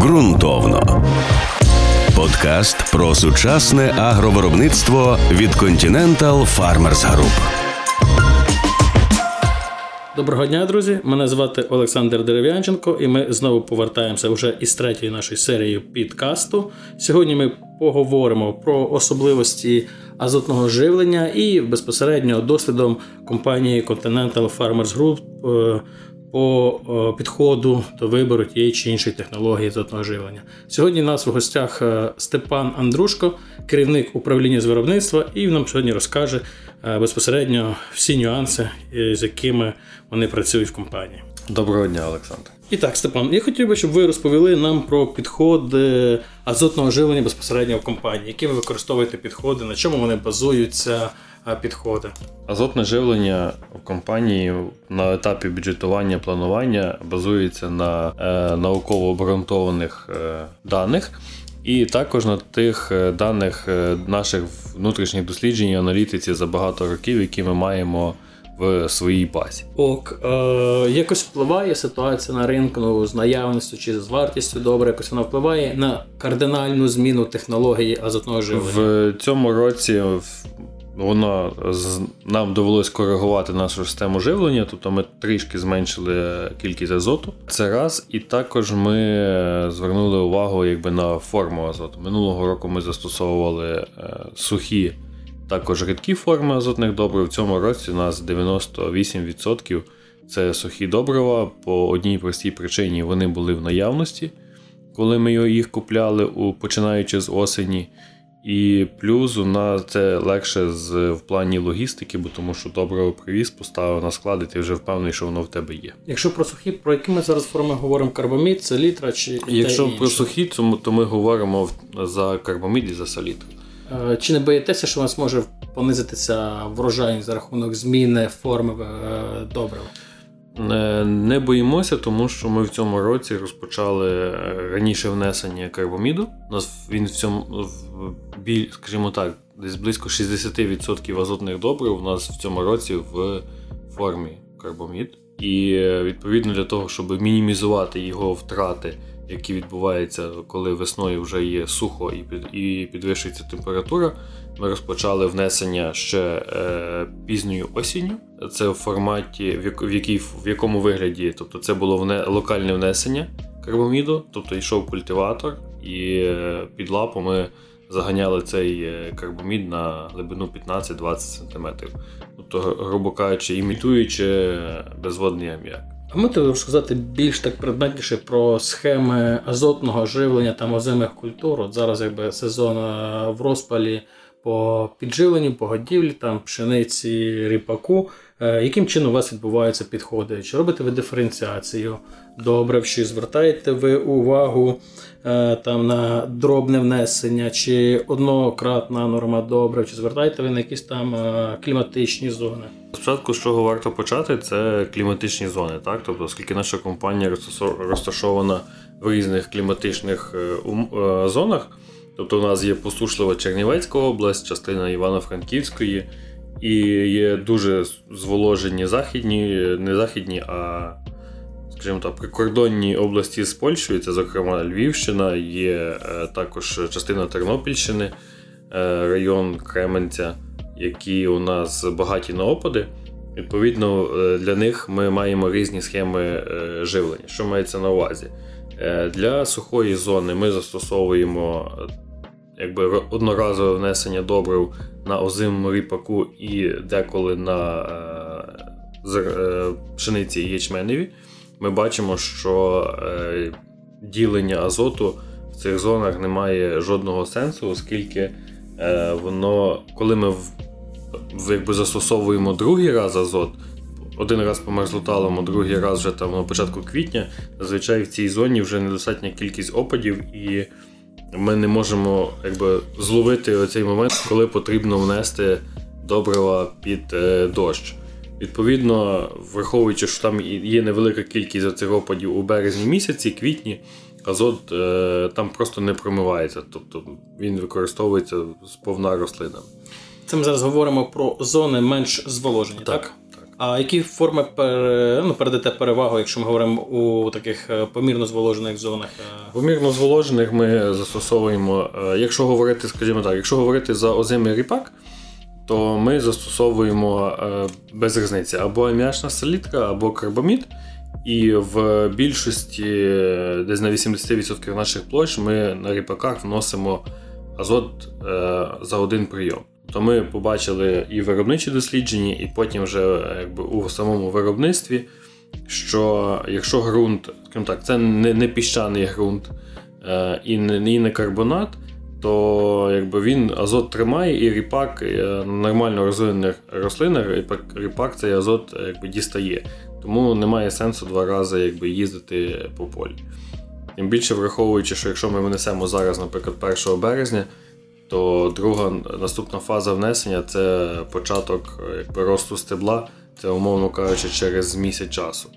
ґрунтовно. Подкаст про сучасне агровиробництво від Continental Farmers Group. Доброго дня, друзі! Мене звати Олександр Дерев'янченко, і ми знову повертаємося вже із третьої нашої серії підкасту. Сьогодні ми поговоримо про особливості азотного живлення і безпосередньо досвідом компанії Continental Farmers Group е, по підходу до вибору тієї чи іншої технології азотного живлення. Сьогодні у нас в гостях е, Степан Андрушко, керівник управління з виробництва, і він нам сьогодні розкаже е, безпосередньо всі нюанси, з якими вони працюють в компанії. Доброго дня, Олександр. І так, Степан, я хотів би, щоб ви розповіли нам про підходи азотного живлення безпосередньо в компанії, які ви використовуєте підходи, на чому вони базуються, підходи. Азотне живлення в компанії на етапі бюджетування планування базується на е, науково обґрунтованих е, даних. І також на тих е, даних е, наших внутрішніх досліджень і аналітиці за багато років, які ми маємо в своїй базі. Ок, е, якось впливає ситуація на ринку ну, з наявністю чи з вартістю добре, якось вона впливає на кардинальну зміну технології азотного живлення? В цьому році воно нам довелось коригувати нашу систему живлення, тобто ми трішки зменшили кількість азоту. Це раз, і також ми звернули увагу якби на форму азоту. Минулого року ми застосовували е, сухі, також рідкі форми азотних добрив. В цьому році у нас 98% це сухі добрива. По одній простій причині вони були в наявності, коли ми їх купляли, починаючи з осені. І плюс у нас це легше з в плані логістики, бо тому що добре привіз, поставив на склад, і ти вже впевнений, що воно в тебе є. Якщо про сухі, про які ми зараз форми говоримо карбамід, селітра чи якщо про сухі, то ми говоримо за карбамід і за селітру. Е, чи не боїтеся, що у вас може понизитися врожайність за рахунок зміни форми е, добрива? Е, не боїмося, тому що ми в цьому році розпочали раніше внесення карбоміду. У нас він в цьому біль, скажімо так, десь близько 60% азотних добрив у нас в цьому році в формі карбомід. І відповідно для того, щоб мінімізувати його втрати, які відбуваються, коли весною вже є сухо і під, і підвищується температура, ми розпочали внесення ще е, пізньою осінню. Це в форматі, в якій, в якому вигляді, тобто це було вне, локальне внесення карбоміду, тобто йшов культиватор, і е, під лапу ми заганяли цей е, карбомід на глибину 15-20 см. Тобто, грубо кажучи, імітуючи безводний аміак. А ми тобі розказати більш так предметніше про схеми азотного живлення та озимих культур. От зараз якби сезон е, в розпалі по підживленню, по годівлі, там пшениці, ріпаку. Е, яким чином у вас відбуваються підходи? Чи робите ви диференціацію добре, чи звертаєте ви увагу е, там на дробне внесення, чи однократна норма добре, чи звертаєте ви на якісь там е, кліматичні зони? Спочатку, з чого варто почати, це кліматичні зони. Так? Тобто, оскільки наша компанія розташована в різних кліматичних зонах, тобто у нас є посушлива Чернівецька область, частина Івано-Франківської. І є дуже зволожені західні, не західні, а, скажімо так, прикордонні області з Польщею, це, зокрема, Львівщина, є е, також частина Тернопільщини, е, район Кременця, які у нас багаті на опади. Відповідно, е, для них ми маємо різні схеми живлення. Що мається на увазі? Для сухої зони ми застосовуємо якби одноразове внесення добрив на озимому ріпаку і деколи на е, е, пшениці і ячменеві, ми бачимо, що е, ділення азоту в цих зонах не має жодного сенсу, оскільки воно, коли ми якби, застосовуємо другий раз азот. Один раз по мерзлоталому, другий раз вже там на початку квітня. Зазвичай в цій зоні вже недостатня кількість опадів, і ми не можемо якби, зловити оцей момент, коли потрібно внести добрива під е, дощ. Відповідно, враховуючи, що там є невелика кількість цих опадів у березні місяці, квітні, азот е, там просто не промивається, тобто він використовується з повна рослина. Це ми зараз говоримо про зони менш зволожені, так? Так. А які форми пер, ну, передаєте перевагу, якщо ми говоримо у таких е, помірно зволожених зонах? Помірно зволожених ми застосовуємо, якщо говорити, скажімо так, якщо говорити за озимий ріпак, то ми застосовуємо без різниці або аміачна селітка, або карбамід. І в більшості, десь на 80% наших площ, ми на ріпаках вносимо азот е, за один прийом. То ми побачили і виробничі дослідження, і потім вже якби у самому виробництві, що якщо ґрунт, скажімо так, це не не піщаний ґрунт е, і не і не карбонат, то якби він азот тримає, і ріпак е, нормально розвинених рослинах, ріпак цей азот якби дістає. Тому немає сенсу два рази якби, їздити по полі. Тим більше враховуючи, що якщо ми внесемо зараз, наприклад, 1 березня, то друга наступна фаза внесення це початок якби, росту стебла, це, умовно кажучи, через місяць часу.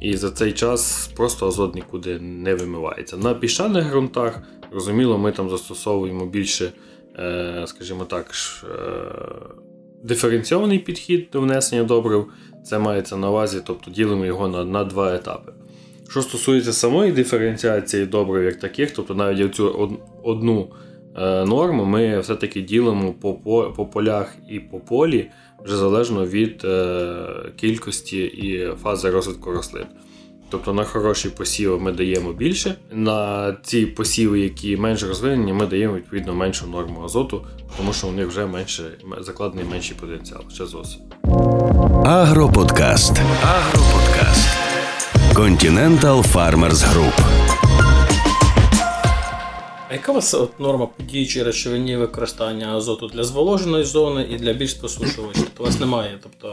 І за цей час просто азот нікуди не вимивається. На піщаних ґрунтах, розуміло, ми там застосовуємо більше, е, скажімо так, е, диференційований підхід до внесення добрив. Це мається на увазі, тобто ділимо його на на два етапи. Що стосується самої диференціації добрив як таких, тобто навіть цю одну е, норму ми все-таки ділимо по по, полях і по полі, вже залежно від е, кількості і фази розвитку рослин. Тобто на хороші посіви ми даємо більше, на ці посіви, які менш розвинені, ми даємо відповідно меншу норму азоту, тому що у них вже менше закладений менший потенціал ще з осені. Агроподкаст. Агроподкаст. Continental Farmers Group. А яка у вас от норма по діючій речовині використання азоту для зволоженої зони і для більш посушувачів? Тобто у вас немає тобто,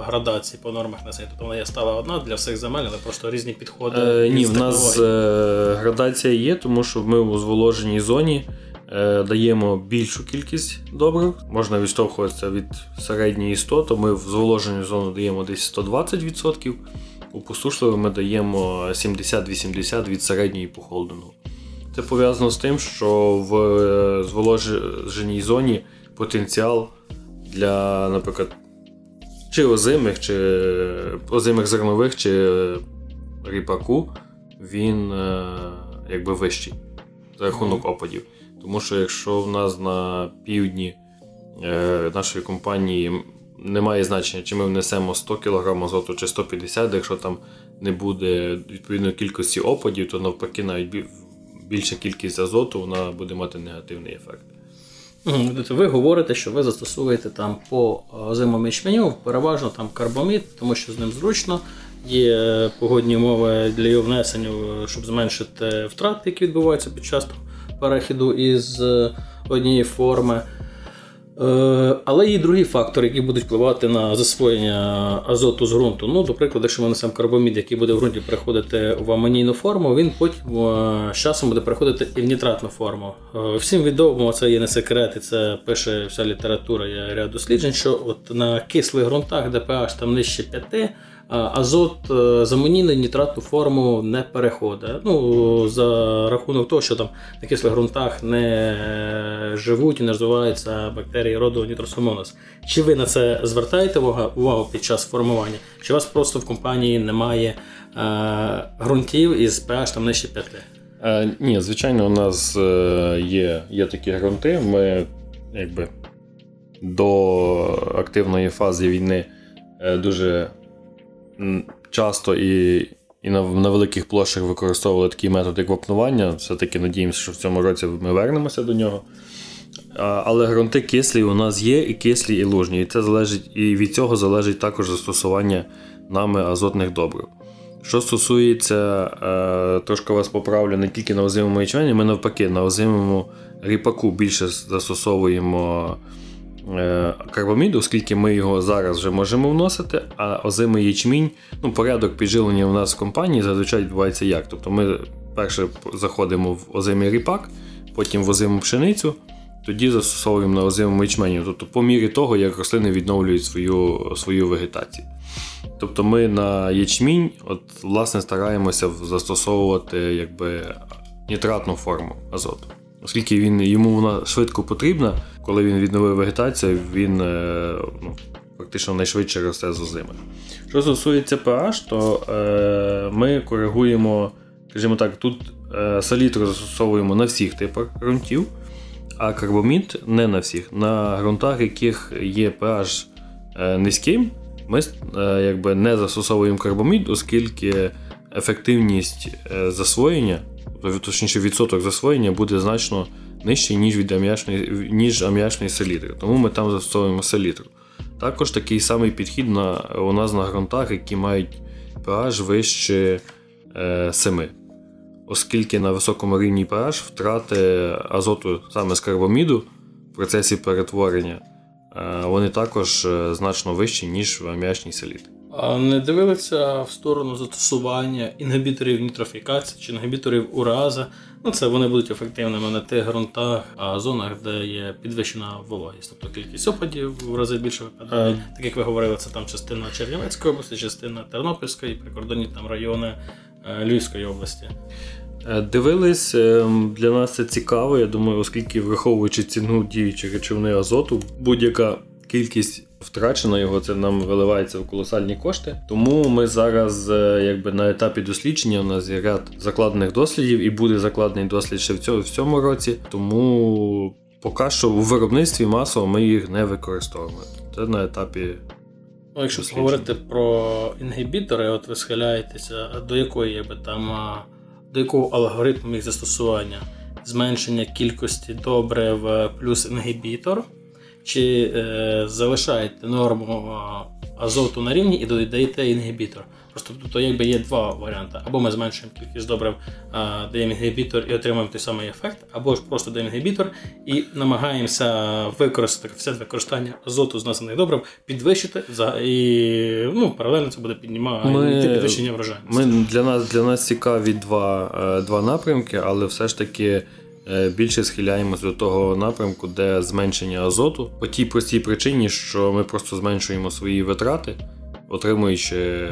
градації по нормах несення? Тобто вона є стала одна для всіх земель, але просто різні підходи. Е, ні, в нас е, градація є, тому що ми у зволоженій зоні. Е, даємо більшу кількість добрив. Можна відштовхуватися від середньої 100, то ми в зволоженню зону даємо десь 120%. У посушливі ми даємо 70-80 від середньої по холдену. Це пов'язано з тим, що в е, зволоженій зоні потенціал для, наприклад, чи озимих, чи озимих зернових, чи ріпаку, він е, якби вищий за рахунок опадів. Тому що якщо в нас на півдні е, нашої компанії немає значення, чи ми внесемо 100 кг азоту чи 150, якщо там не буде відповідної кількості опадів, то навпаки навіть більша кількість азоту вона буде мати негативний ефект. Ви говорите, що ви застосовуєте там по озимому ячменю переважно там карбамід, тому що з ним зручно. Є погодні умови для його внесення, щоб зменшити втрати, які відбуваються під час перехіду із е, однієї форми. Е, але є другі фактори, які будуть впливати на засвоєння азоту з ґрунту. Ну, До прикладу, якщо ми несемо карбамід, який буде в ґрунті переходити в амонійну форму, він потім е, з часом буде переходити і в нітратну форму. Всім відомо, це є не секрет, і це пише вся література, є ряд досліджень, що от на кислих ґрунтах, pH там нижче 5, азот е, з амонійну нітратну форму не переходить. Ну, За рахунок того, що там на кислих ґрунтах не живуть і не розвиваються бактерії роду нітросомонос. Чи ви на це звертаєте увагу під час формування? Чи у вас просто в компанії немає е, ґрунтів із pH там нижче 5? Е, ні, звичайно, у нас е, є є такі ґрунти. Ми якби до активної фази війни дуже часто і і на на великих площах використовували такий метод, як вапнування. Все-таки надіємося, що в цьому році ми вернемося до нього. А, але ґрунти кислі у нас є, і кислі, і лужні. І це залежить, і від цього залежить також застосування нами азотних добрив. Що стосується, е, трошки вас поправлю не тільки на озимому ячмені, ми навпаки, на озимому ріпаку більше застосовуємо Е, карбаміду, оскільки ми його зараз вже можемо вносити, а озимий ячмінь, ну, порядок підживлення у нас в компанії зазвичай відбувається як. Тобто ми перше заходимо в озимий ріпак, потім в озиму пшеницю, тоді застосовуємо на озимому ячмені, тобто по мірі того, як рослини відновлюють свою свою вегетацію. Тобто ми на ячмінь от, власне, стараємося застосовувати якби, нітратну форму азоту. Оскільки він, йому вона швидко потрібна, коли він відновив вегетацію, він е, ну, фактично найшвидше росте з озими. Що стосується pH, то е, ми коригуємо, скажімо так, тут е, салітру застосовуємо на всіх типах ґрунтів, а карбомід не на всіх. На ґрунтах, яких є pH е, низьким, ми е, якби не застосовуємо карбомід, оскільки ефективність е, засвоєння, точніше відсоток засвоєння буде значно нижчий, ніж від аміачної, ніж аміачної селітри. Тому ми там застосовуємо селітру. Також такий самий підхід на, у нас на ґрунтах, які мають pH вище е, 7. Оскільки на високому рівні pH втрати азоту саме з карбоміду в процесі перетворення, е, вони також е, значно вищі, ніж в аміачній селітрі. А не дивилися в сторону застосування інгібіторів нітрофікації чи інгібіторів ураза. Ну, це вони будуть ефективними на тих ґрунтах, а зонах, де є підвищена вологість, тобто кількість опадів в рази більше випадає. Так як ви говорили, це там частина Чернівецької області, частина Тернопільської, прикордонні там райони е, Львівської області. Е, Дивились, е, для нас це цікаво. Я думаю, оскільки враховуючи ціну діючих речовини азоту, будь-яка кількість втрачена його, це нам виливається в колосальні кошти. Тому ми зараз, е, якби на етапі дослідження, у нас є ряд закладених дослідів, і буде закладений дослід ще в цьому, в цьому році. Тому поки що у виробництві масово ми їх не використовуємо. Це на етапі. Ну, якщо Дослідження. говорити про інгібітори, от ви схиляєтеся до якої якби, там, до якого алгоритму їх застосування? Зменшення кількості добрив е, плюс інгібітор, чи е, залишаєте норму азоту на рівні і додаєте інгібітор? Просто тут якби є два варіанти. Або ми зменшуємо кількість добрив, а, даємо інгібітор і отримуємо той самий ефект, або ж просто даємо інгібітор і намагаємося використати все використання азоту з названих добрив підвищити за і ну, паралельно це буде піднімати Ми- підвищення врожайності. Ми, для, нас, для нас цікаві два, е, два напрямки, але все ж таки е, більше схиляємось до того напрямку, де зменшення азоту по тій простій причині, що ми просто зменшуємо свої витрати, отримуючи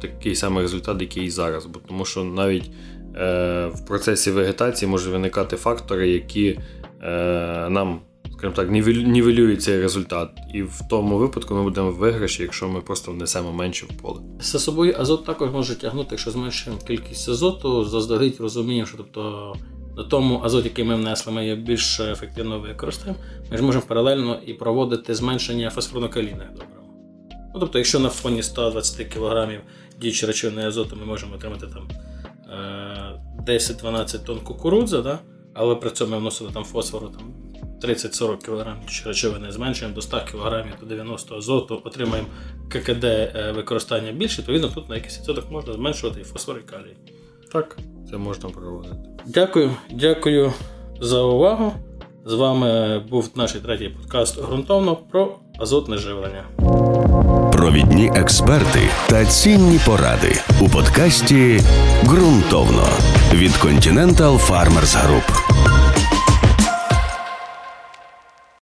такий самий результат, який і зараз. Бо тому що навіть е, в процесі вегетації можуть виникати фактори, які е, нам. Скажімо так, нівелю- нівелюють цей результат, і в тому випадку ми будемо в виграші, якщо ми просто внесемо менше в поле. За собою азот також може тягнути, якщо зменшуємо кількість азоту, заздалегідь розуміємо, що тобто на тому азот, який ми внесли, ми його більш ефективно використаємо. Ми ж можемо паралельно і проводити зменшення фосфорно-калійних добрив. Ну, тобто, якщо на фоні 120 кг діючої речовини азоту ми можемо отримати там е, 10-12 тонн кукурудзи, да? але при цьому ми вносили там фосфору там, 30-40 кг речовини, зменшуємо до 100 кг до 90 азоту, отримаємо ККД е, використання більше, то відповідно тут на якийсь відсоток можна зменшувати і фосфор, і калій. Так, це можна проводити. Дякую, дякую за увагу. З вами був наш третій подкаст ґрунтовно про азотне живлення. Провідні експерти та цінні поради у подкасті Ґрунтовно від Continental Farmers Group.